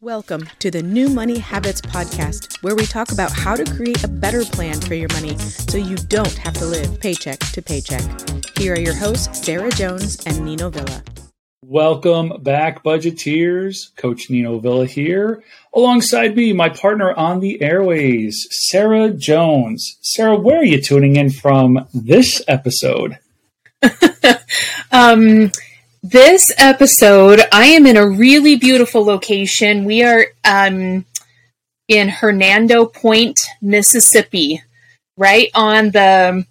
Welcome to the New Money Habits Podcast, where we talk about how to create a better plan for your money so you don't have to live paycheck to paycheck. Here are your hosts, Sarah Jones and Nino Villa. Welcome back, budgeteers. Coach Nino Villa here. Alongside me, my partner on the airways, Sarah Jones. Sarah, where are you tuning in from this episode? um, this episode, I am in a really beautiful location. We are um, in Hernando Point, Mississippi, right on the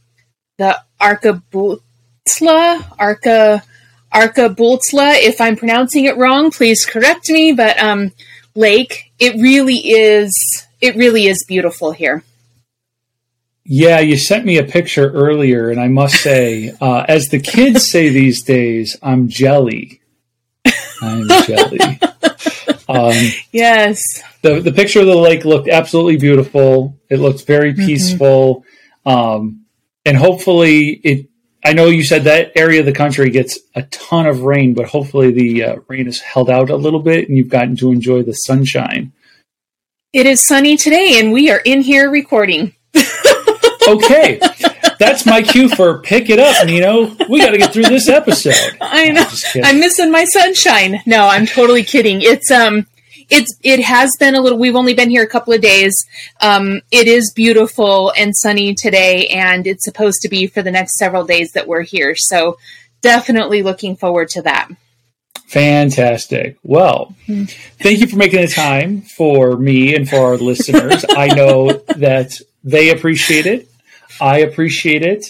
the Arkabutla, Arca Arcabultla. If I'm pronouncing it wrong, please correct me. But um, lake, it really is. It really is beautiful here. Yeah, you sent me a picture earlier, and I must say, uh, as the kids say these days, I'm jelly. I'm jelly. Um, yes. The the picture of the lake looked absolutely beautiful. It looked very mm-hmm. peaceful, mm-hmm. um, and hopefully it. I know you said that area of the country gets a ton of rain, but hopefully the uh, rain is held out a little bit, and you've gotten to enjoy the sunshine. It is sunny today, and we are in here recording. Okay. That's my cue for pick it up, Nino. We got to get through this episode. I know. I'm missing my sunshine. No, I'm totally kidding. It's um it's it has been a little we've only been here a couple of days. Um it is beautiful and sunny today and it's supposed to be for the next several days that we're here. So definitely looking forward to that. Fantastic. Well, mm-hmm. thank you for making the time for me and for our listeners. I know that they appreciate it. I appreciate it.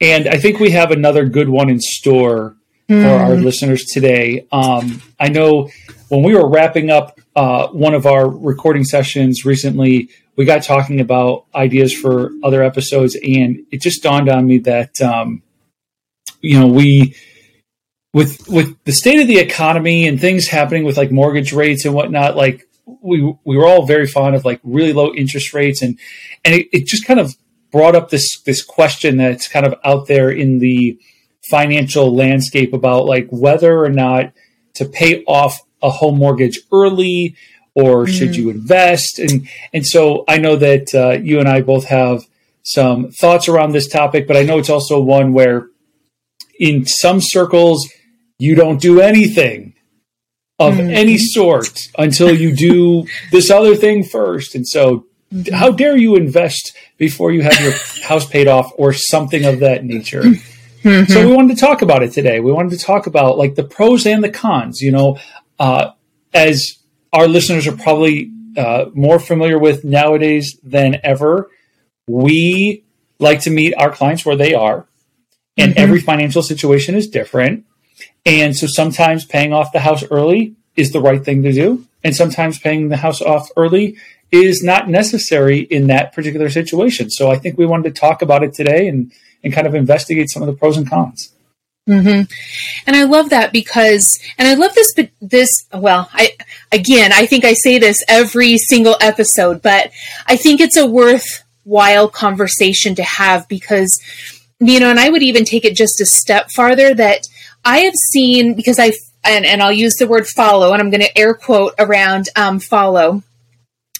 And I think we have another good one in store mm. for our hmm. listeners today. Um, I know when we were wrapping up uh, one of our recording sessions recently, we got talking about ideas for other episodes, and it just dawned on me that um, you know we with with the state of the economy and things happening with like mortgage rates and whatnot, like we we were all very fond of like really low interest rates, and and it, it just kind of brought up this this question that's kind of out there in the financial landscape about like whether or not to pay off a home mortgage early or mm. should you invest and and so I know that uh, you and I both have some thoughts around this topic but I know it's also one where in some circles you don't do anything of mm. any sort until you do this other thing first and so Mm-hmm. How dare you invest before you have your house paid off or something of that nature? Mm-hmm. So we wanted to talk about it today. We wanted to talk about like the pros and the cons. You know, uh, as our listeners are probably uh, more familiar with nowadays than ever, we like to meet our clients where they are, and mm-hmm. every financial situation is different. And so sometimes paying off the house early is the right thing to do, and sometimes paying the house off early is not necessary in that particular situation. So I think we wanted to talk about it today and, and kind of investigate some of the pros and cons. Mm-hmm. And I love that because, and I love this, this, well, I, again, I think I say this every single episode, but I think it's a worthwhile conversation to have because, you know, and I would even take it just a step farther that I have seen, because I, and, and I'll use the word follow, and I'm going to air quote around um, follow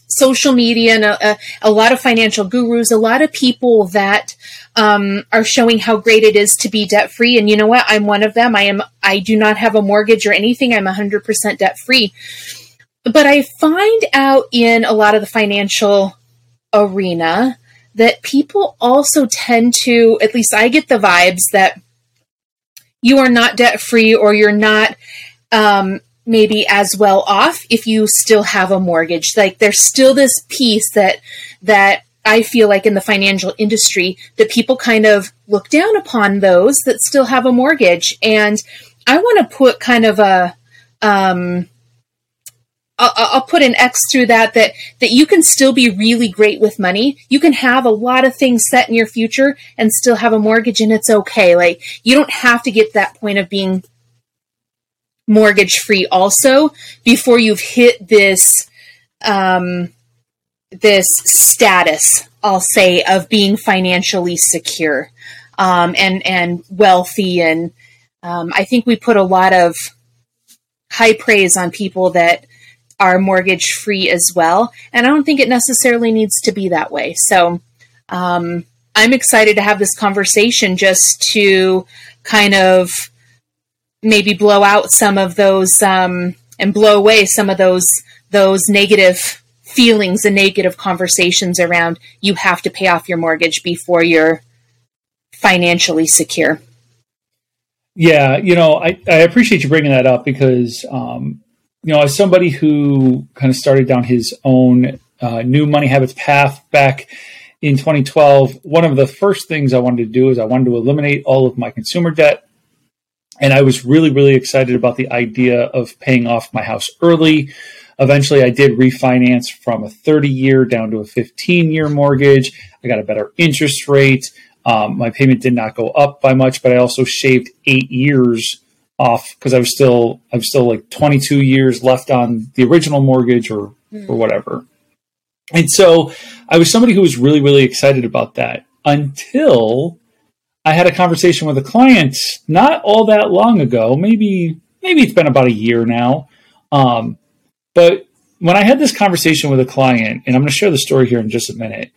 social media and a, a, a, lot of financial gurus, a lot of people that um, are showing how great it is to be debt free. And you know what? I'm one of them. I am. I do not have a mortgage or anything. I'm 100% debt free. But I find out in a lot of the financial arena that people also tend to, at least I get the vibes that you are not debt free or you're not um, maybe as well off if you still have a mortgage. Like there's still this piece that that I feel like in the financial industry that people kind of look down upon those that still have a mortgage. And I want to put kind of a um, I'll, put an X through that that that you can still be really great with money. You can have a lot of things set in your future and still have a mortgage, and it's okay. Like you don't have to get to that point of being mortgage free also before you've hit this um, this status I'll say of being financially secure um, and and wealthy and um, I think we put a lot of high praise on people that are mortgage free as well. And I don't think it necessarily needs to be that way. So um, I'm excited to have this conversation just to kind of maybe blow out some of those um, and blow away some of those those negative feelings and negative conversations around you have to pay off your mortgage before you're financially secure. Yeah, you know, I, I appreciate you bringing that up because, um, you know, as somebody who kind of started down his own uh, new money habits path back in 2012, one of the first things I wanted to do is I wanted to eliminate all of my consumer debt. And I was really, really excited about the idea of paying off my house early. Eventually, I did refinance from a 30 year down to a 15 year mortgage. I got a better interest rate. Um, my payment did not go up by much, but I also shaved eight years off because I was still I was still like 22 years left on the original mortgage or mm. or whatever. And so I was somebody who was really really excited about that until I had a conversation with a client not all that long ago, maybe maybe it's been about a year now. Um, but when I had this conversation with a client, and I'm going to share the story here in just a minute,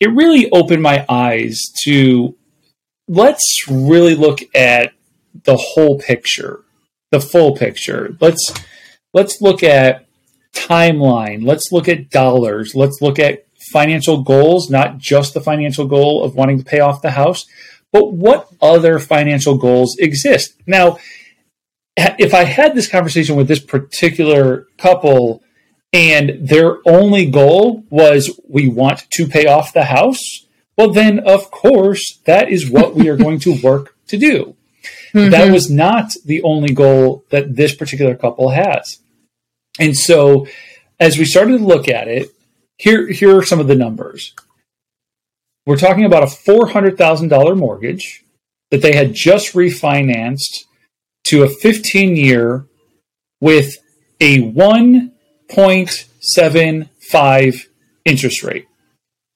it really opened my eyes to let's really look at the whole picture, the full picture. Let's let's look at timeline. Let's look at dollars. Let's look at financial goals, not just the financial goal of wanting to pay off the house, but what other financial goals exist? Now, if I had this conversation with this particular couple and their only goal was we want to pay off the house, well, then of course that is what we are going to work to do. Mm-hmm. That was not the only goal that this particular couple has. And so as we started to look at it, here, here are some of the numbers. We're talking about a $400,000 mortgage that they had just refinanced to a 15 year with a 1.75 interest rate.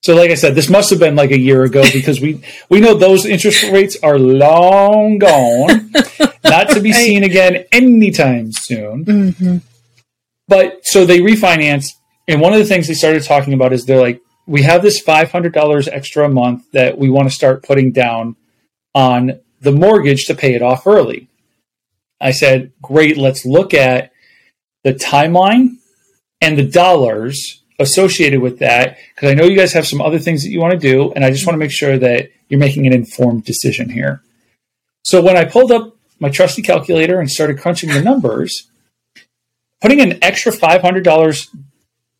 So, like I said, this must have been like a year ago because we we know those interest rates are long gone, not to be seen again anytime soon. Mm-hmm. But so they refinanced, and one of the things they started talking about is they're like, we have this five hundred dollars extra a month that we want to start putting down on the mortgage to pay it off early. I said, great, let's look at the timeline and the dollars associated with that because I know you guys have some other things that you want to do, and I just want to make sure that you're making an informed decision here. So when I pulled up my trusty calculator and started crunching the numbers, putting an extra five hundred dollars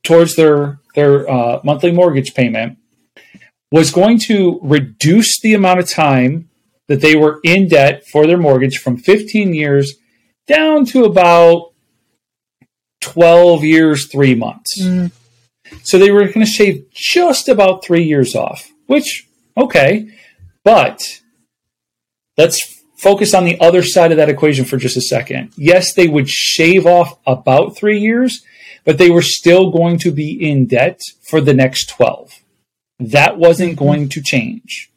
towards their their uh, monthly mortgage payment was going to reduce the amount of time that they were in debt for their mortgage from 15 years down to about 12 years, three months. Mm. So they were going to shave just about three years off, which, okay. But let's focus on the other side of that equation for just a second. Yes, they would shave off about three years, but they were still going to be in debt for the next 12. That wasn't mm-hmm. going to change.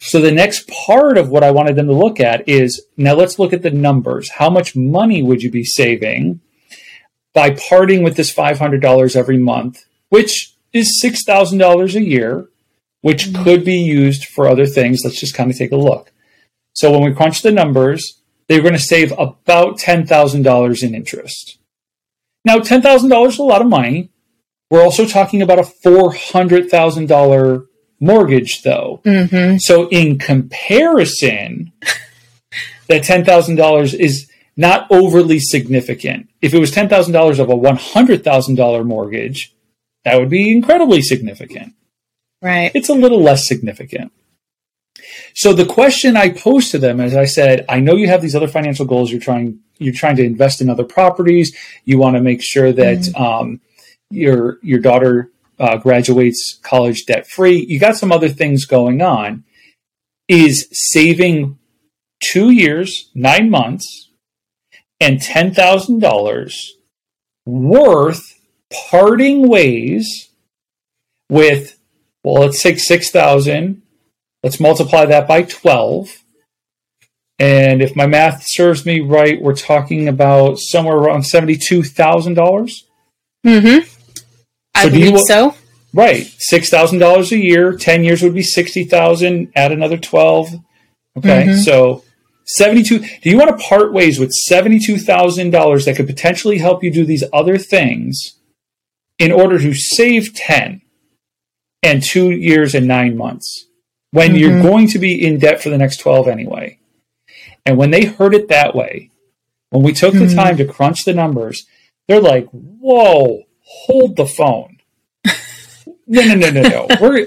So the next part of what I wanted them to look at is now let's look at the numbers. How much money would you be saving by parting with this $500 every month, which is $6,000 a year, which mm-hmm. could be used for other things? Let's just kind of take a look. So when we crunch the numbers, they're going to save about $10,000 in interest. Now, $10,000 is a lot of money. We're also talking about a $400,000 mortgage, though. Mm-hmm. So, in comparison, that $10,000 is not overly significant. If it was $10,000 of a $100,000 mortgage, that would be incredibly significant. Right. It's a little less significant. So the question I posed to them, as I said, I know you have these other financial goals. You're trying, you're trying to invest in other properties. You want to make sure that mm-hmm. um, your your daughter uh, graduates college debt free. You got some other things going on. Is saving two years, nine months, and $10,000 worth parting ways with, well, let's take 6,000. Let's multiply that by 12. And if my math serves me right, we're talking about somewhere around $72,000 Mm-hmm. I So believe you- so. Right. Six thousand dollars a year, ten years would be sixty thousand, add another twelve. Okay. Mhm. So seventy-two do you want to part ways with seventy-two thousand dollars that could potentially help you do these other things in order to save ten and two years and nine months when you're Mhm. going to be in debt for the next twelve anyway? And when they heard it that way, when we took the Mhm. time to crunch the numbers, they're like, "Whoa, hold the phone." no, no, no, no, no. We're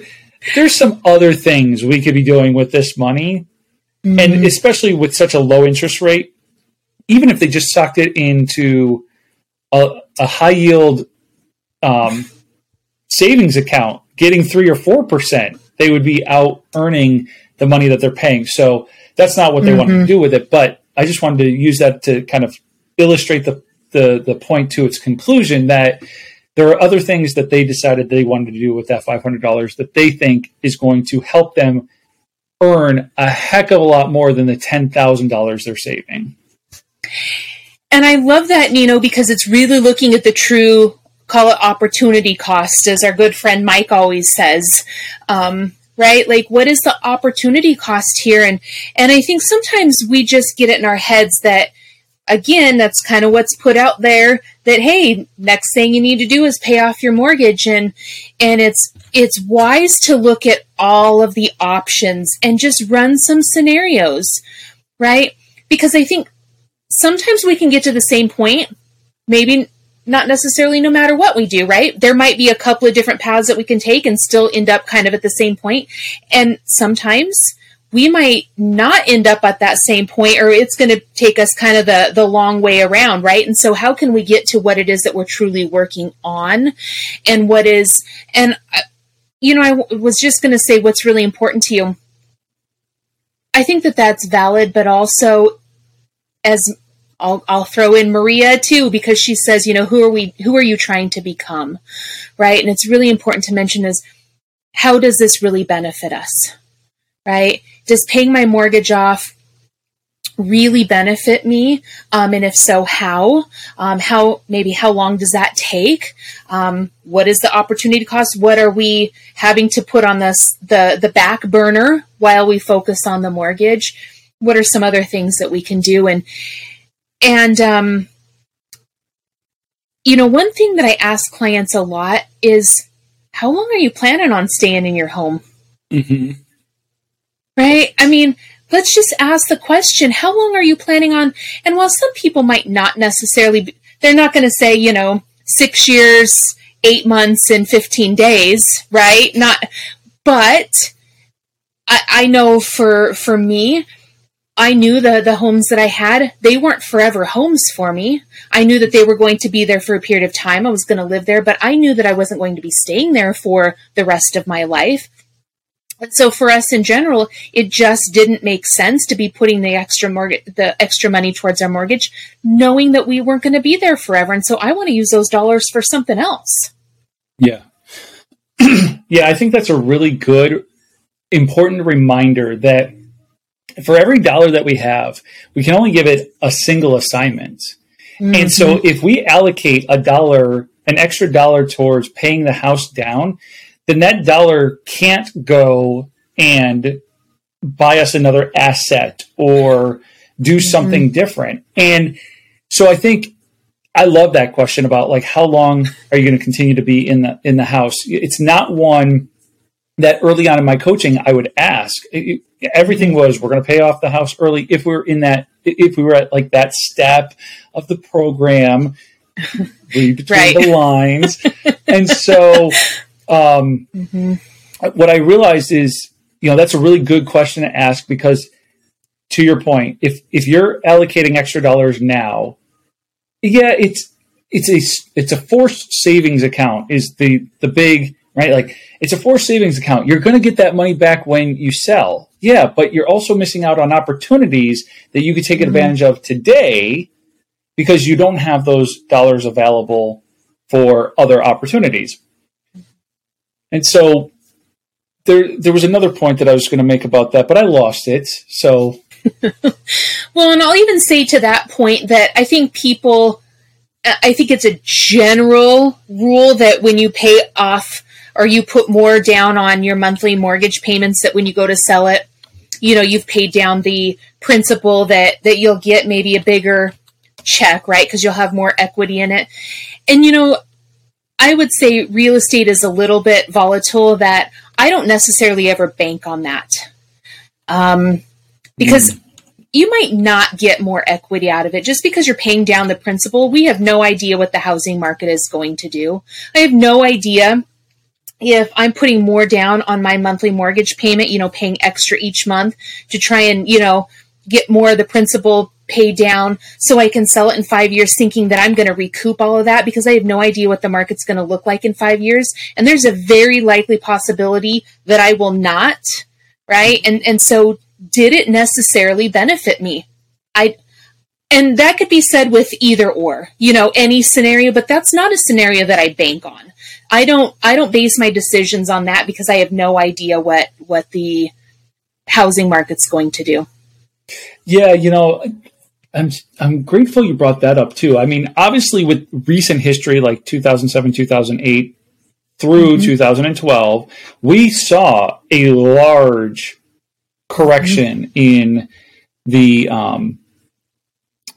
there's some other things we could be doing with this money, and Mhm. especially with such a low interest rate. Even if they just sucked it into a, a high yield um, savings account, getting three or four percent, they would be out earning the money that they're paying. So that's not what they wanted to Mhm. do with it. But I just wanted to use that to kind of illustrate the the, the point to its conclusion that there are other things that they decided they wanted to do with that $500 that they think is going to help them earn a heck of a lot more than the $10,000 they're saving. And I love that, Nino, because it's really looking at the true, call it opportunity cost, as our good friend Mike always says. Um, right? Like, what is the opportunity cost here? And and I think sometimes we just get it in our heads that, again, that's kind of what's put out there. That hey, next thing you need to do is pay off your mortgage, and and it's it's wise to look at all of the options and just run some scenarios, right? Because I think sometimes we can get to the same point, maybe not necessarily no matter what we do, right? There might be a couple of different paths that we can take and still end up kind of at the same point. And sometimes we might not end up at that same point or it's going to take us kind of the the long way around, right? And so how can we get to what it is that we're truly working on and what is and uh, you know, I w- was just going to say what's really important to you. I think that that's valid, but also as I'll, I'll throw in Maria too because she says, you know, who are we? Who are you trying to become, right? And it's really important to mention is how does this really benefit us, right? Does paying my mortgage off really benefit me? Um, and if so, how? Um, how maybe how long does that take? Um, what is the opportunity cost? What are we having to put on this the the back burner while we focus on the mortgage? What are some other things that we can do? And and um, you know, one thing that I ask clients a lot is, how long are you planning on staying in your home? Mm-hmm. Right? I mean, let's just ask the question how long are you planning on and while some people might not necessarily be, they're not going to say you know six years eight months and 15 days right not but I, I know for for me i knew the the homes that i had they weren't forever homes for me i knew that they were going to be there for a period of time i was going to live there but i knew that i wasn't going to be staying there for the rest of my life and so for us in general, it just didn't make sense to be putting the extra mortgage, the extra money towards our mortgage, knowing that we weren't going to be there forever. And so I want to use those dollars for something else. Yeah. yeah, I think that's a really good, important reminder that for every dollar that we have, we can only give it a single assignment. And so mm-hmm. if we allocate a dollar, an extra dollar towards paying the house down, then that dollar can't go and buy us another asset or do mm-hmm. something different. And so I think I love that question about like how long are you going to continue to be in the in the house? It's not one that early on in my coaching I would ask. It- everything was we're going to pay off the house early if we're in that if we were at like that step of the program read between Right. the lines. and so um Mhm. what I realized is, you know, that's a really good question to ask because to your point, if if you're allocating extra dollars now, yeah, it's it's a it's a forced savings account is the the big right like it's a forced savings account. You're going to get that money back when you sell. Yeah, but you're also missing out on opportunities that you could take mm-hmm. advantage of today because you don't have those dollars available for other opportunities. And so there there was another point that I was going to make about that, but I lost it. So Well, and I'll even say to that point that I think people, I think it's a general rule that when you pay off or you put more down on your monthly mortgage payments, that when you go to sell it, you know, you've paid down the principal that, that you'll get maybe a bigger check, right? Because you'll have more equity in it. And, you know, I would say real estate is a little bit volatile that I don't necessarily ever bank on that. Um, because mm. you might not get more equity out of it just because you're paying down the principal. We have no idea what the housing market is going to do. I have no idea if I'm putting more down on my monthly mortgage payment, you know, paying extra each month to try and, you know, get more of the principal paid down so I can sell it in five years thinking that I'm going to recoup all of that because I have no idea what the market's going to look like in five years. And there's a very likely possibility that I will not, right? And, and so did it necessarily benefit me? I, and that could be said with either or, you know, any scenario, but that's not a scenario that I bank on. I don't I don't base my decisions on that because I have no idea what what the housing market's going to do. Yeah, you know, I'm I'm grateful you brought that up too. I mean, obviously with recent history like 2007, 2008 through mm-hmm. 2012, we saw a large correction mm-hmm. in the um,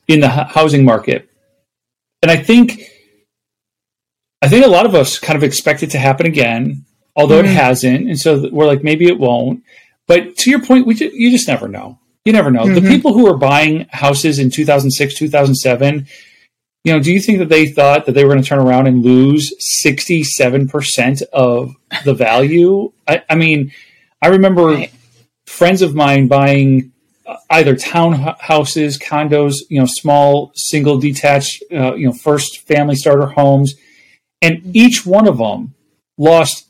in the housing market. And I think I think a lot of us kind of expect it to happen again, although mm-hmm. it hasn't. And so we're like, maybe it won't. But to your point, we ju- you just never know. You never know. Mm-hmm. The people who were buying houses in 2006, 2007, you know, do you think that they thought that they were going to turn around and lose 67% of the value? I, I mean, I remember right. friends of mine buying uh, either townhouses, condos, you know, small single detached, uh, you know, first family starter homes – and each one of them lost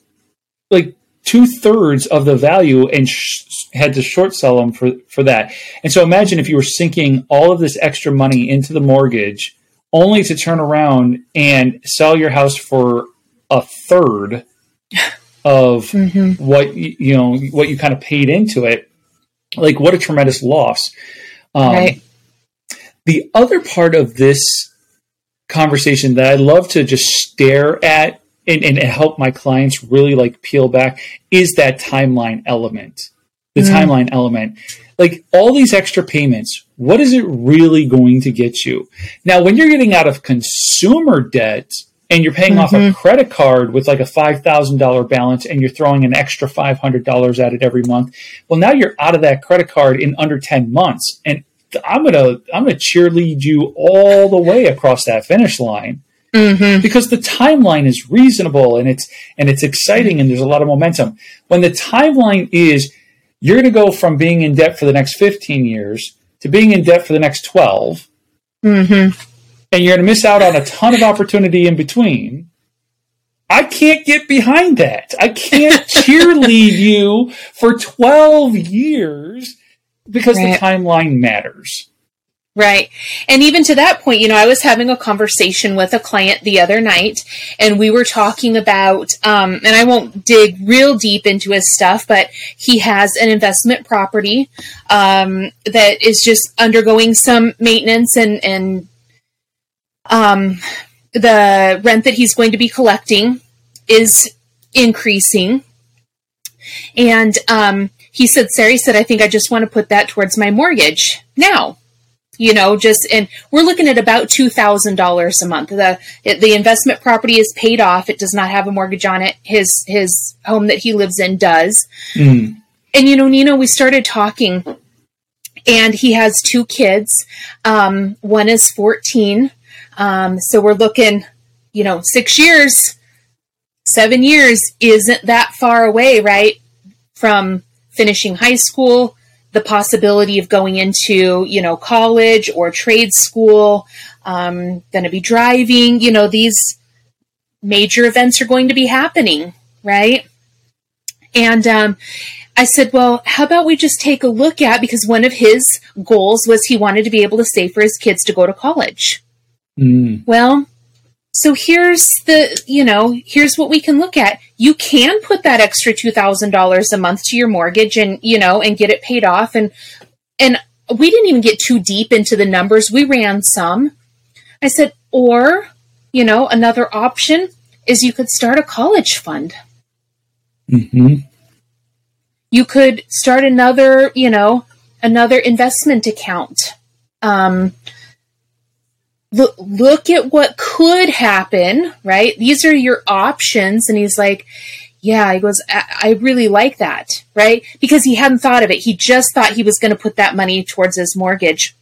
like two thirds of the value and sh- had to short sell them for for that. And so imagine if you were sinking all of this extra money into the mortgage, only to turn around and sell your house for a third of mm-hmm. what you know what you kind of paid into it. Like what a tremendous loss. Um, right. The other part of this conversation that I love to just stare at and, and help my clients really like peel back is that timeline element. The mm. timeline element. Like all these extra payments, what is it really going to get you? Now, when you're getting out of consumer debt and you're paying mm-hmm. off a mm-hmm. credit card with like a $5,000 balance and you're throwing an extra $500 at it every month, well, now you're out of that credit card in under 10 months. And I'm gonna I'm gonna cheerlead you all the way across that finish line mm-hmm. because the timeline is reasonable and it's and it's exciting and there's a lot of momentum. When the timeline is you're gonna go from being in debt for the next 15 years to being in debt for the next 12, mm-hmm. and you're gonna miss out on a ton of opportunity in between. I can't get behind that. I can't cheerlead you for 12 years because right. the timeline matters. Right. And even to that point, you know, I was having a conversation with a client the other night and we were talking about, um, and I won't dig real deep into his stuff, but he has an investment property, um, that is just undergoing some maintenance and, and, um, the rent that he's going to be collecting is increasing. And, um, he said, Sarah said, I think I just want to put that towards my mortgage now. You know, just and we're looking at about two thousand dollars a month. The the investment property is paid off; it does not have a mortgage on it. His his home that he lives in does. Mm. And you know, Nino, we started talking, and he has two kids. Um, one is fourteen, um, so we're looking, you know, six years, seven years isn't that far away, right? From finishing high school, the possibility of going into, you know, college or trade school, um, going to be driving, you know, these major events are going to be happening, right? And um, I said, well, how about we just take a look at, because one of his goals was he wanted to be able to save for his kids to go to college. Mm. Well, so here's the, you know, here's what we can look at. You can put that extra $2,000 a month to your mortgage and, you know, and get it paid off. And, and we didn't even get too deep into the numbers. We ran some. I said, or you know, another option is you could start a college fund. Mm-hmm. You could start another, you know, another investment account. Um, look, look at what could happen, right? These are your options. And he's like, yeah, he goes, I, I really like that, right? Because he hadn't thought of it. He just thought he was going to put that money towards his mortgage.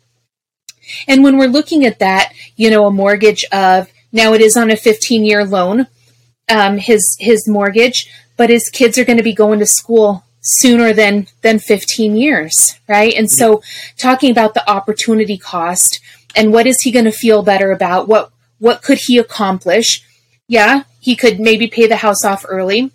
And when we're looking at that, you know, a mortgage of now it is on a 15 year loan, um, his his mortgage, but his kids are going to be going to school sooner than than 15 years, right? And so, talking about the opportunity cost and what is he going to feel better about? What what could he accomplish? Yeah, he could maybe pay the house off early.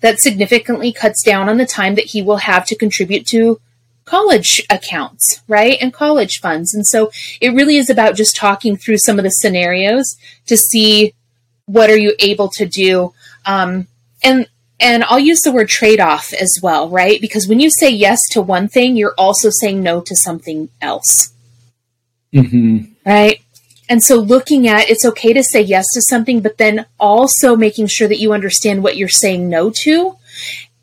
That significantly cuts down on the time that he will have to contribute to college accounts, right? And college funds. And so it really is about just talking through some of the scenarios to see what are you able to do. Um, and and I'll use the word trade off as well, right? Because when you say yes to one thing, you're also saying no to something else. Hmm Right. And so looking at it's okay to say yes to something, but then also making sure that you understand what you're saying no to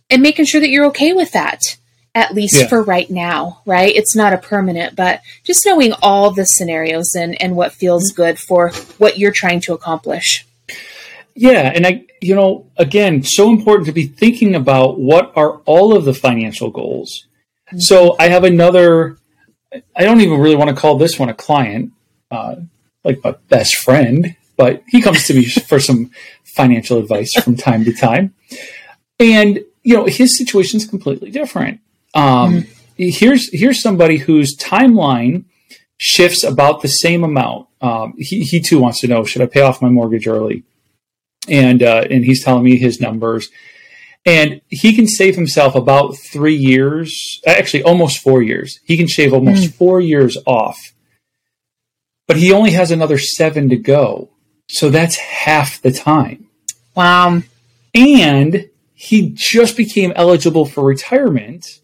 and making sure that you're okay with that, at least Yeah. for right now, right? It's not a permanent, but just knowing all the scenarios and, and what feels good for what you're trying to accomplish. Yeah, and I, you know, again, so important to be thinking about what are all of the financial goals. So I have another. I don't even really want to call this one a client, uh, like my best friend, but he comes to me for some financial advice from time to time, and you know, his situation is completely different. Um, Here's here's somebody whose timeline shifts about the same amount. Um, he he too wants to know: should I pay off my mortgage early? and uh, and he's telling me his numbers, and he can save himself about three years, actually almost four years. He can shave almost four years off, but he only has another seven to go, so that's half the time. Wow. And he just became eligible for retirement.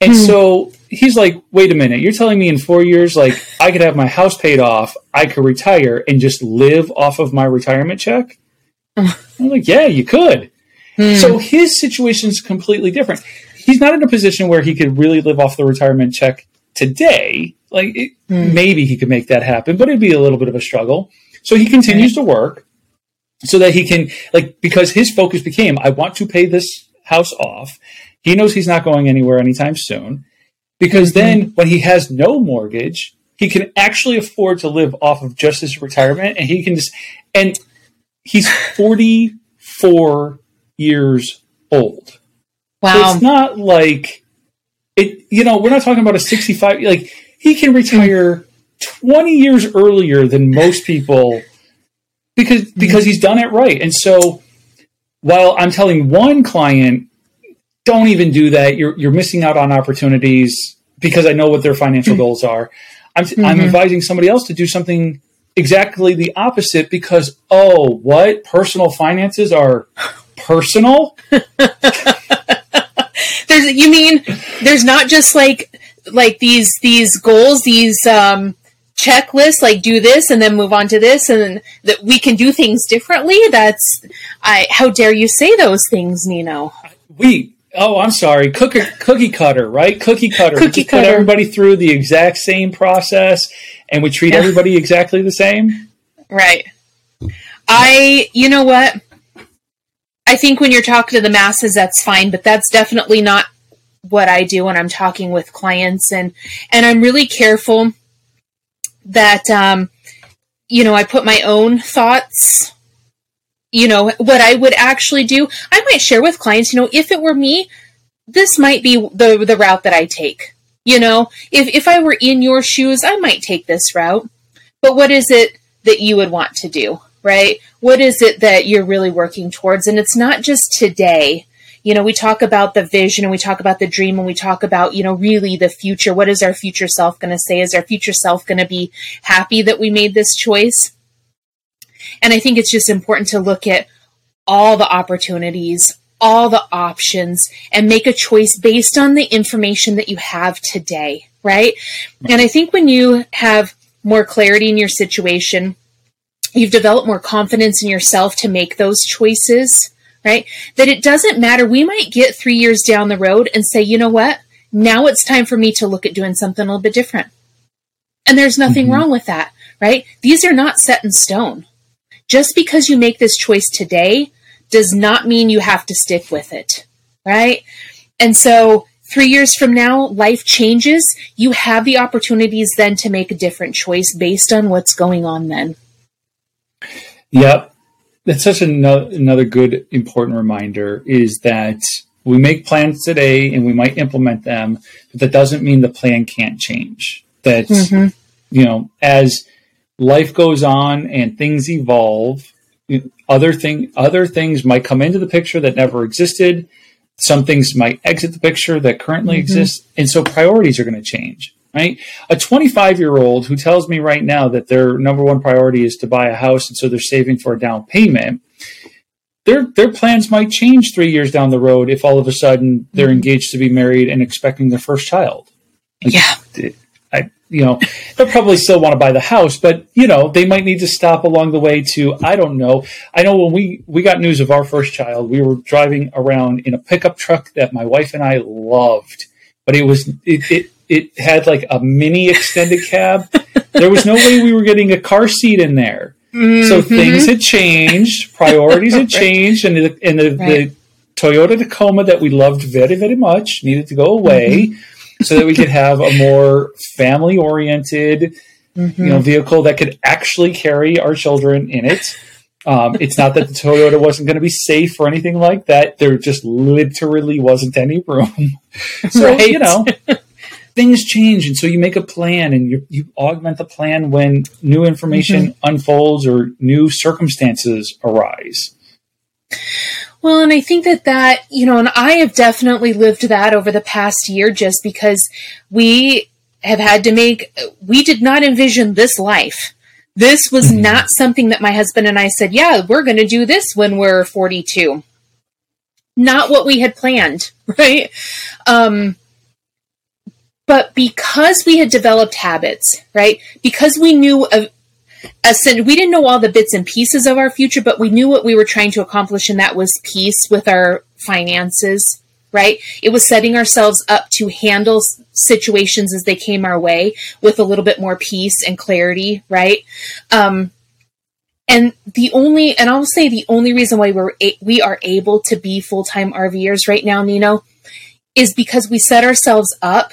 And Hmm. so he's like, wait a minute, you're telling me in four years, like, I could have my house paid off, I could retire and just live off of my retirement check? I'm like, yeah, you could. Hmm. So his situation is completely different. He's not in a position where he could really live off the retirement check today. Like, it, hmm. maybe he could make that happen, but it'd be a little bit of a struggle. So he continues to work so that he can, like, because his focus became, I want to pay this house off. He knows he's not going anywhere anytime soon because hmm. then when he has no mortgage, he can actually afford to live off of just his retirement and he can just, and he's 44 years old. So Wow. it's not like it, you know, we're not talking about a 65, like he can retire 20 years earlier than most people because, hmm. because he's done it right. And so while I'm telling one client, don't even do that, you're, you're missing out on opportunities because I know what their financial hmm. goals are. I'm, I'm mm-hmm. advising somebody else to do something exactly the opposite because, oh, what? Personal finances are personal? There's you mean there's not just like like these these goals, these um checklists like do this and then move on to this and that we can do things differently? That's i how dare you say those things nino? We oh i'm sorry. Cookie cookie cutter right? Cookie cutter. We Cookie put cutter. everybody through the exact same process and we treat Yeah. everybody exactly the same? Right. I you know what i think when you're talking to the masses that's fine but that's definitely not what i do when i'm talking with clients. And and i'm really careful that um you know i put my own thoughts you know what i would actually do. I might share with clients you know if it were me this might be the the route that i take. You know if if i were in your shoes i might take this route. But what is it that you would want to do right? What is it that you're really working towards? And it's not just today. You know we talk about the vision and we talk about the dream and we talk about you know really the future. What is our future self going to say? Is our future self going to be happy that we made this choice? And i think it's just important to look at all the opportunities all the options and make a choice based on the information that you have today right? And i think when you have more clarity in your situation you've developed more confidence in yourself to make those choices, right? That it doesn't matter. We might get three years down the road and say, you know what? Now it's time for me to look at doing something a little bit different. And there's nothing mm-hmm. wrong with that, right? These are not set in stone. Just because you make this choice today does not mean you have to stick with it, right? And so three years from now, life changes. You have the opportunities then to make a different choice based on what's going on then. Yep. That's such another, another good, important reminder is that we make plans today and we might implement them, but that doesn't mean the plan can't change. That, mm-hmm. you know, as life goes on and things evolve, other thing, other things might come into the picture that never existed some things might exit the picture that currently mm-hmm. exist. And so priorities are going to change, right? A 25 year old who tells me right now that their number one priority is to buy a house and so they're saving for a down payment. Their, their plans might change three years down the road if all of a sudden they're mm-hmm. engaged to be married and expecting their first child. Like, yeah I, you know, they'll probably still want to buy the house, but you know, they might need to stop along the way to, I don't know. I know when we, we got news of our first child, we were driving around in a pickup truck that my wife and I loved, but it was, it, it, it had like a mini extended cab. there was no way we were getting a car seat in there. Mm-hmm. So things had changed, priorities had changed, and the, and the, right. the Toyota Tacoma that we loved very, very much needed to go away. Mm-hmm so that we could have a more family oriented mm-hmm. you know vehicle that could actually carry our children in it um, it's not that the Toyota wasn't going to be safe or anything like that. There just literally wasn't any room. so, right. you know, things change. And so you make a plan and you, you augment the plan when new information mm-hmm. unfolds or new circumstances arise. Well, and I think that that, you know, and I have definitely lived that over the past year just because we have had to make, we did not envision this life. This was mm-hmm. not something that my husband and I said, yeah, we're going to do this when we're 42. Not what we had planned, right? Um, but because we had developed habits, right? Because we knew ascend we didn't know all the bits and pieces of our future but we knew what we were trying to accomplish and that was peace with our finances right it was setting ourselves up to handle situations as they came our way with a little bit more peace and clarity right um and the only and i'll say the only reason why we're a- we are able to be full-time rvers right now nino is because we set ourselves up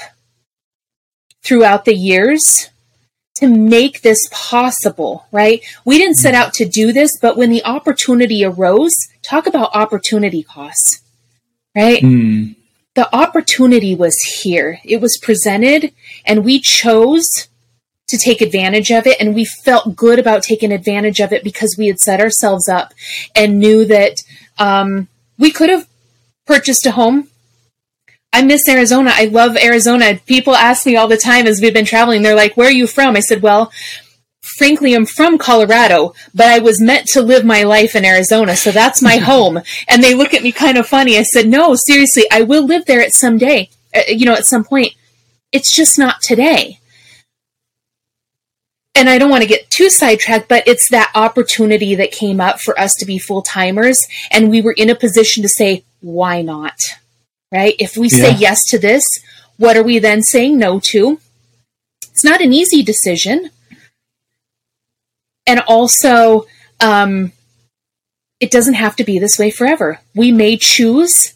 throughout the years to make this possible, right? We didn't set out to do this, but when the opportunity arose, talk about opportunity costs, right? Mm. The opportunity was here. It was presented and we chose to take advantage of it and we felt good about taking advantage of it because we had set ourselves up and knew that um, we could have purchased a home I miss Arizona. I love Arizona. People ask me all the time as we've been traveling, they're like, Where are you from? I said, Well, frankly, I'm from Colorado, but I was meant to live my life in Arizona, so that's my home. And they look at me kind of funny. I said, No, seriously, I will live there at some day, uh, you know, at some point. It's just not today. And I don't want to get too sidetracked, but it's that opportunity that came up for us to be full timers. And we were in a position to say, Why not? Right? If we say yes to this, what are we then saying no to? It's not an easy decision. And also, um, it doesn't have to be this way forever. We may choose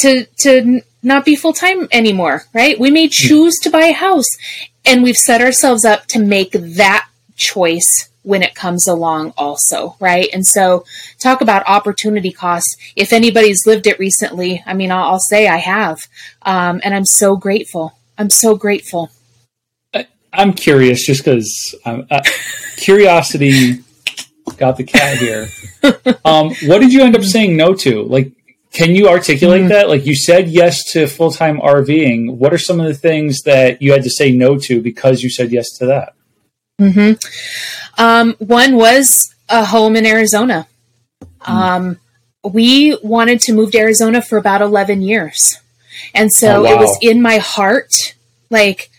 to to not be full time anymore, right? We may choose to buy a house, and we've set ourselves up to make that choice when it comes along also right? And so talk about opportunity costs. If anybody's lived it recently i mean i'll, I'll say i have. Um, and i'm so grateful. I'm so grateful. I, am curious just because um, uh, curiosity got the cat here. Um, what did you end up saying no to? Like can you articulate mm that? Like you said yes to full-time rving. What are some of the things that you had to say no to because you said yes to that? Mm-hmm. Um, one was a home in Arizona. Mm. Um, we wanted to move to Arizona for about 11 years. And so oh, wow. it was in my heart. Like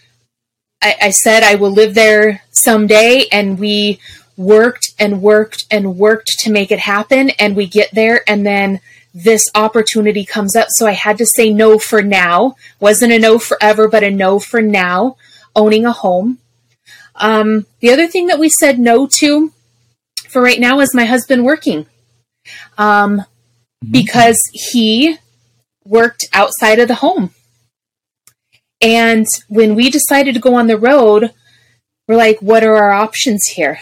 I, I said, I will live there someday. And we worked and worked and worked to make it happen and we get there and then this opportunity comes up so i had to say no for now wasn't a no forever but a no for now owning a home um, the other thing that we said no to for right now is my husband working. Um, mm-hmm. because he worked outside of the home. And when we decided to go on the road we're like what are our options here?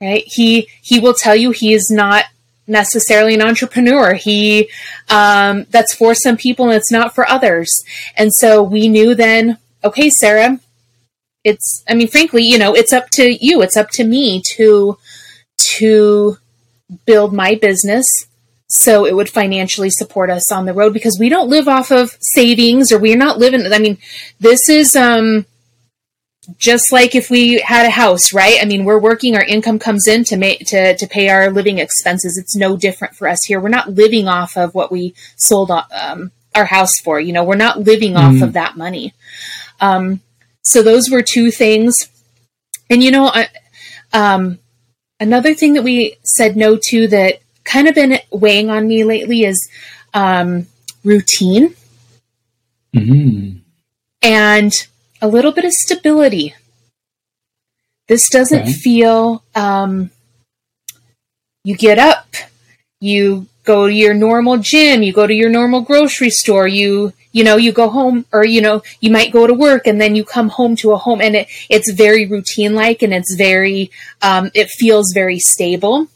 Right? He he will tell you he is not necessarily an entrepreneur. He um, that's for some people and it's not for others. And so we knew then okay sarah it's i mean frankly you know it's up to you it's up to me to to build my business so it would financially support us on the road because we don't live off of savings or we're not living i mean this is um just like if we had a house, right? I mean, we're working, our income comes in to make to to pay our living expenses. It's no different for us here. We're not living off of what we sold um, our house for. You know, we're not living mm. off of mm-hmm. that money. Um, so those were two things, and you know, I, um, another thing that we said no to that kind of been weighing on me lately is um, routine. Mm-hmm. And a little bit of stability. This doesn't okay. feel, um, you get up, you go to your normal gym, you go to your normal grocery store, you, you know, you go home or, you know, you might go to work and then you come home to a home and it, it's very routine like and it's very, um, it feels very stable.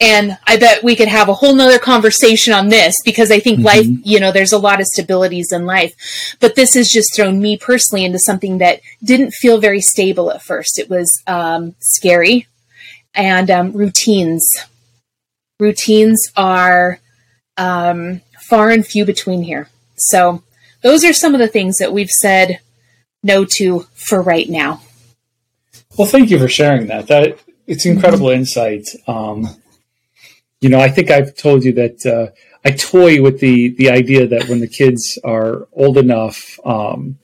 And I bet we could have a whole nother conversation on this because I think mm-hmm. life, you know, there's a lot of stabilities in life. But this has just thrown me personally into something that didn't feel very stable at first. It was um, scary and um, routines. Routines are um, far and few between here. So those are some of the things that we've said no to for right now. Well, thank you for sharing that. That it's incredible mm-hmm. insight. Um, you know, I think I've told you that uh, I toy with the the idea that when the kids are old enough, um,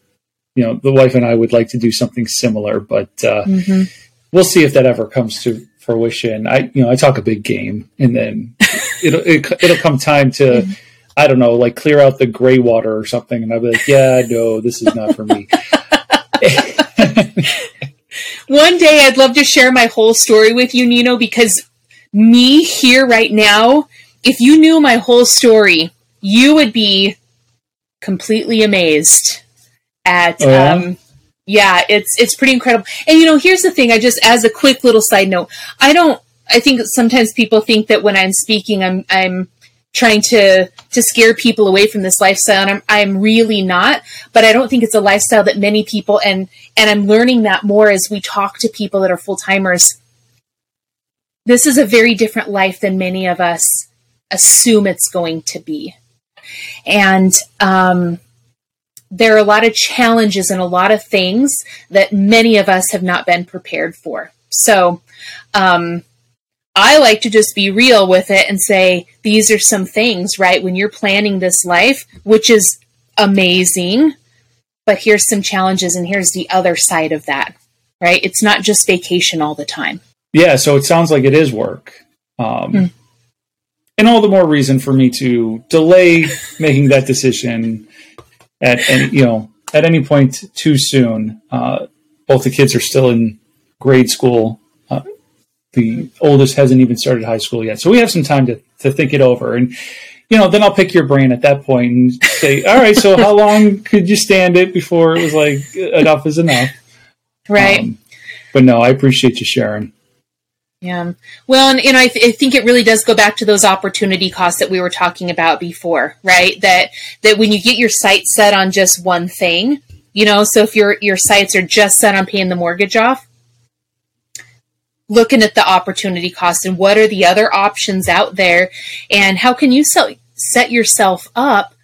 you know, the wife and I would like to do something similar, but uh, mm-hmm. we'll see if that ever comes to fruition. I, you know, I talk a big game, and then it'll it, will it will come time to. Mm-hmm. I don't know, like clear out the gray water or something, and I'll be like, "Yeah, no, this is not for me." One day, I'd love to share my whole story with you, Nino, because me here right now, if you knew my whole story, you would be completely amazed at oh, yeah? um yeah, it's it's pretty incredible. And you know, here's the thing, I just as a quick little side note, I don't I think sometimes people think that when I'm speaking I'm I'm trying to to scare people away from this lifestyle and I'm I'm really not, but I don't think it's a lifestyle that many people and and I'm learning that more as we talk to people that are full-timers this is a very different life than many of us assume it's going to be. And um, there are a lot of challenges and a lot of things that many of us have not been prepared for. So um, I like to just be real with it and say, these are some things, right? When you're planning this life, which is amazing, but here's some challenges and here's the other side of that, right? It's not just vacation all the time. Yeah, so it sounds like it is work. Um, mm. And all the more reason for me to delay making that decision at any, you know, at any point too soon. Uh, both the kids are still in grade school. Uh, the oldest hasn't even started high school yet. So we have some time to, to think it over. And, you know, then I'll pick your brain at that point and say, all right, so how long could you stand it before it was like enough is enough? Right. Um, but no, I appreciate you sharing. Yeah. Well, and, and I, th- I, think it really does go back to those opportunity costs that we were talking about before, right? That that when you get your sights set on just one thing, you know, so if your your sights are just set on paying the mortgage off, looking at the opportunity cost and what are the other options out there, and how can you set set yourself up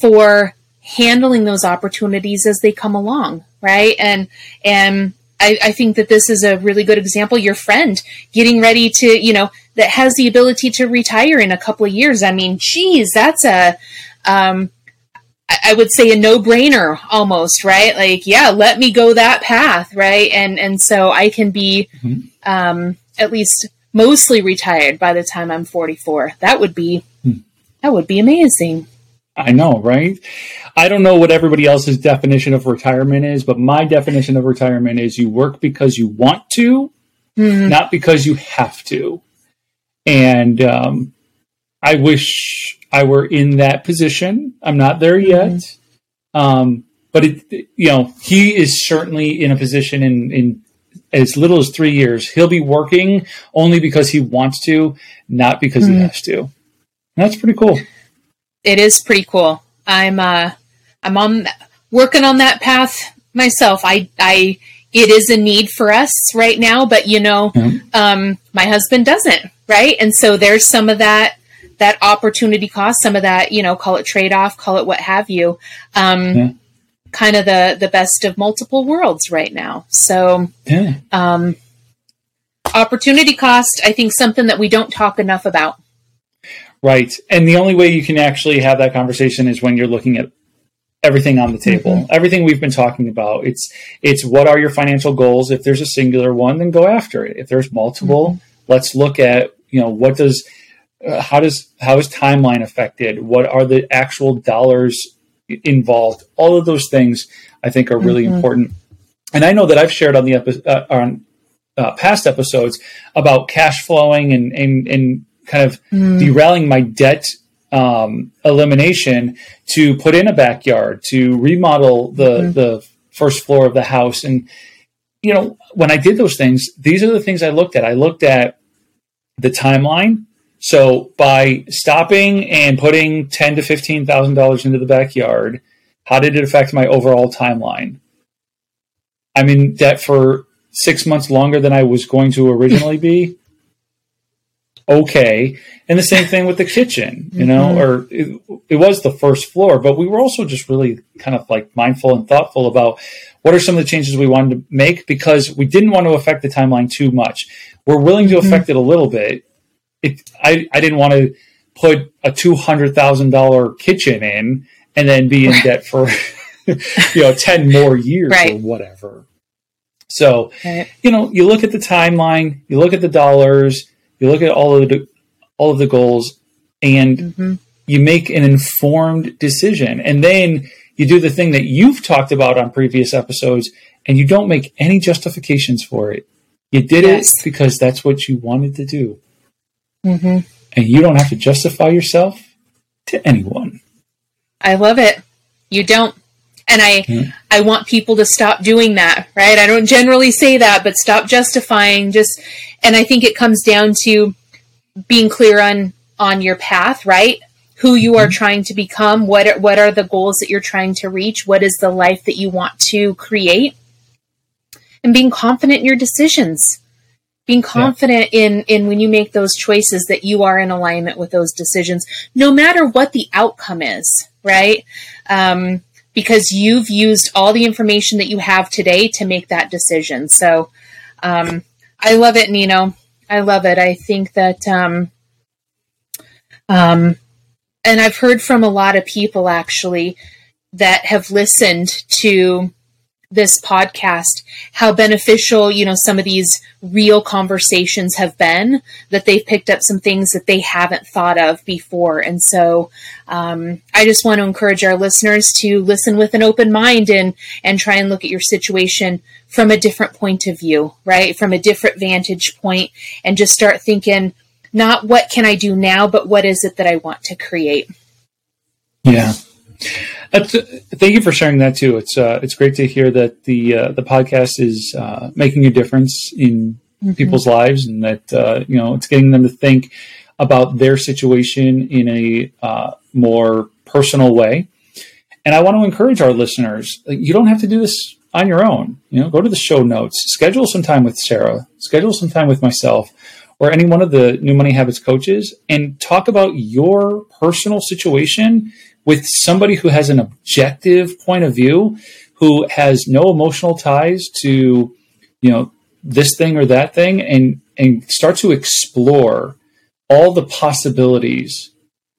for handling those opportunities as they come along, right? And and I, I, think that this is a really good example. Your friend getting ready to, you know, that has the ability to retire in a couple of years. I mean, geez, that's a, um, I would say a no-brainer almost, right? Like, yeah, let me go that path, right? And and so I can be mm-hmm. um, at least mostly retired by the time I'm 44. That would be hmm. that would be amazing. I know, right? I don't know what everybody else's definition of retirement is, but my definition of retirement is you work because you want to, mm-hmm. not because you have to. And um, I wish I were in that position. I'm not there yet. Mm-hmm. Um, but it, you know, he is certainly in a position in, in as little as three years. He'll be working only because he wants to, not because mm-hmm. he has to. And that's pretty cool. It is pretty cool. I'm, uh, I'm on working on that path myself. I, I, it is a need for us right now, but you know, mm-hmm. um, my husband doesn't, right? And so there's some of that that opportunity cost, some of that, you know, call it trade off, call it what have you. Um, yeah. Kind of the the best of multiple worlds right now. So, yeah. um, opportunity cost, I think, something that we don't talk enough about. Right, and the only way you can actually have that conversation is when you're looking at everything on the table mm-hmm. everything we've been talking about it's it's what are your financial goals if there's a singular one then go after it if there's multiple mm-hmm. let's look at you know what does uh, how does how is timeline affected? What are the actual dollars involved? All of those things I think are really mm-hmm. important. And I know that I've shared on the epi- uh, on uh, past episodes about cash flowing and and, and kind of mm. derailing my debt um, elimination to put in a backyard to remodel the mm-hmm. the first floor of the house and you know when i did those things these are the things i looked at i looked at the timeline so by stopping and putting ten to fifteen thousand dollars into the backyard, how did it affect my overall timeline? I'm in debt for six months longer than I was going to originally be. Okay. And the same thing with the kitchen, you know, mm-hmm. or it, it, was the first floor, but we were also just really kind of like mindful and thoughtful about what are some of the changes we wanted to make because we didn't want to affect the timeline too much. We're willing to mm-hmm. affect it a little bit it, I, I didn't want to put a two hundred thousand dollar kitchen in and then be in right. debt for you know ten more years right. or whatever. So right. you know, you look at the timeline, you look at the dollars, you look at all of the all of the goals, and mm-hmm. you make an informed decision, and then you do the thing that you've talked about on previous episodes, and you don't make any justifications for it. You did yes. it because that's what you wanted to do. Mm-hmm. And you don't have to justify yourself to anyone. I love it. You don't. And I mm-hmm. I want people to stop doing that, right? I don't generally say that, but stop justifying just and I think it comes down to being clear on on your path, right? Who you are mm-hmm. trying to become, what are, what are the goals that you're trying to reach, what is the life that you want to create? And being confident in your decisions being confident yeah. in in when you make those choices that you are in alignment with those decisions no matter what the outcome is right um, because you've used all the information that you have today to make that decision. So um, i love it nino. I love it. I think that um, um, and i've heard from a lot of people actually that have listened to this podcast how beneficial you know some of these real conversations have been that they've picked up some things that they haven't thought of before. And so um, i just want to encourage our listeners to listen with an open mind and and try and look at your situation from a different point of view right? From a different vantage point and just start thinking not what can i do now but what is it that i want to create? Yeah thank you for sharing that too. It's uh, it's great to hear that the uh, the podcast is uh, making a difference in mm-hmm. people's lives, and that uh, you know it's getting them to think about their situation in a uh, more personal way. And I want to encourage our listeners: you don't have to do this on your own. You know, go to the show notes, schedule some time with Sarah, schedule some time with myself. Or any one of the new money habits coaches, and talk about your personal situation with somebody who has an objective point of view, who has no emotional ties to, you know, this thing or that thing, and and start to explore all the possibilities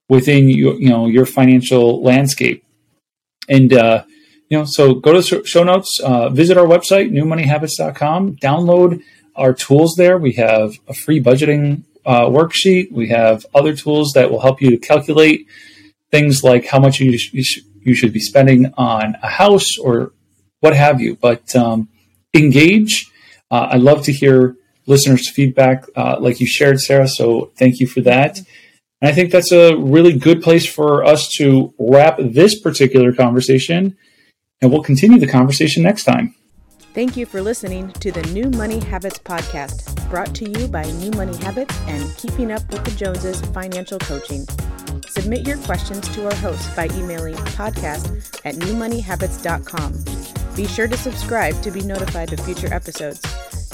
within your, you know, your financial landscape. And, uh, you know, so go to show notes, uh, visit our website, newmoneyhabits.com, download our tools there. We have a free budgeting uh, worksheet. We have other tools that will help you to calculate things like how much you, sh- you, sh- you should be spending on a house or what have you. But um, engage. Uh, I love to hear listeners' feedback, uh, like you shared, Sarah. So thank you for that. And I think that's a really good place for us to wrap this particular conversation. And we'll continue the conversation next time. Thank you for listening to the New Money Habits Podcast, brought to you by New Money Habits and Keeping Up with the Joneses Financial Coaching. Submit your questions to our host by emailing podcast at newmoneyhabits.com. Be sure to subscribe to be notified of future episodes.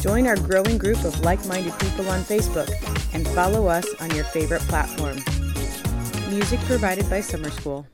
Join our growing group of like minded people on Facebook and follow us on your favorite platform. Music provided by Summer School.